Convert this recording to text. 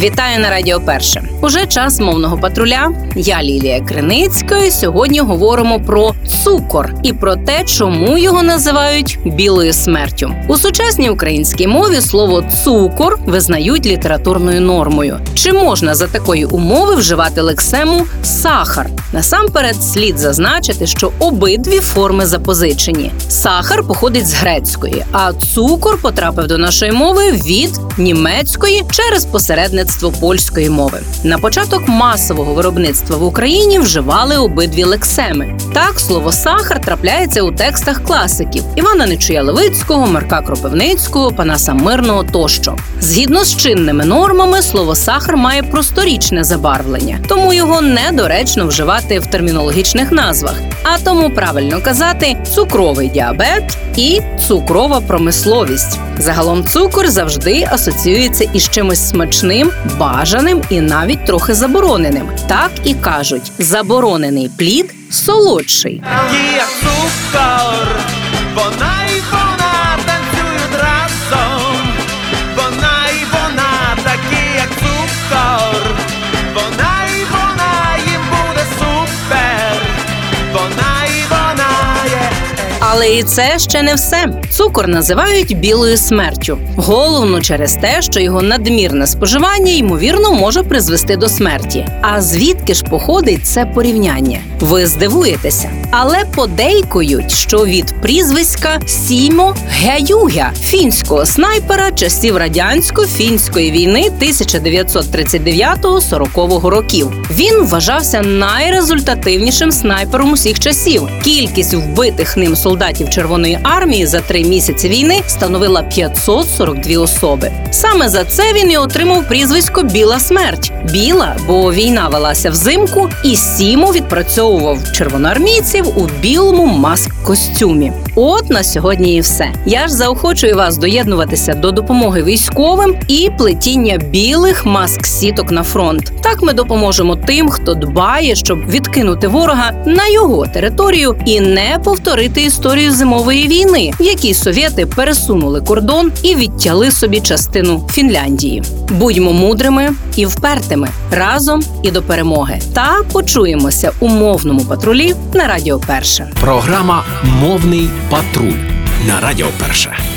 Вітаю на Радіо Перше. Уже час мовного патруля. Я Лілія Криницька. і Сьогодні говоримо про цукор і про те, чому його називають білою смертю. У сучасній українській мові слово цукор визнають літературною нормою. Чи можна за такої умови вживати лексему сахар? Насамперед слід зазначити, що обидві форми запозичені. Сахар походить з грецької, а цукор потрапив до нашої мови від німецької через посередництво польської мови. На початок масового виробництва в Україні вживали обидві лексеми. Так, слово сахар трапляється у текстах класиків Івана Нечуя Левицького, Марка Кропивницького, Панаса Мирного тощо. Згідно з чинними нормами, слово сахар має просторічне забарвлення, тому його недоречно вживати в термінологічних назвах. А тому правильно казати цукровий діабет і цукрова промисловість. Загалом цукор завжди асоціюється із чимось смачним, бажаним і навіть трохи забороненим. Так і кажуть: заборонений плід солодший. Як цукор, вона й вона танцюють разом. Вона й вона, такий як цукор, вона й вона їм буде супер. Вона є. Але і це ще не все. Цукор називають білою смертю. Головно через те, що його надмірне споживання ймовірно може призвести до смерті. А звідки ж походить це порівняння? Ви здивуєтеся, але подейкують, що від прізвиська Сімо Геюгя, фінського снайпера часів радянсько-фінської війни 1939-40 років. Він вважався найрезультативнішим снайпером усіх часів. Кількість вбитих ним солдатів Червоної армії за три місяці війни становила 542 особи. Саме за це він і отримав прізвисько Біла смерть. Біла, бо війна велася взимку, і Сімо відпрацьовував червоноармійців у білому маск-костюмі. От на сьогодні і все. Я ж заохочую вас доєднуватися до допомоги військовим і плетіння білих маск-сіток на фронт. Так ми допоможемо тим, хто дбає, щоб відкинути ворога на його територію і не повторити історію зимової війни, в якій совєти пересунули кордон і відтяли собі частину Фінляндії. Будьмо мудрими і впертими разом і до перемоги. Та почуємося у мовному патрулі на Радіо Перше. Програма Мовний патруль на Радіо Перше.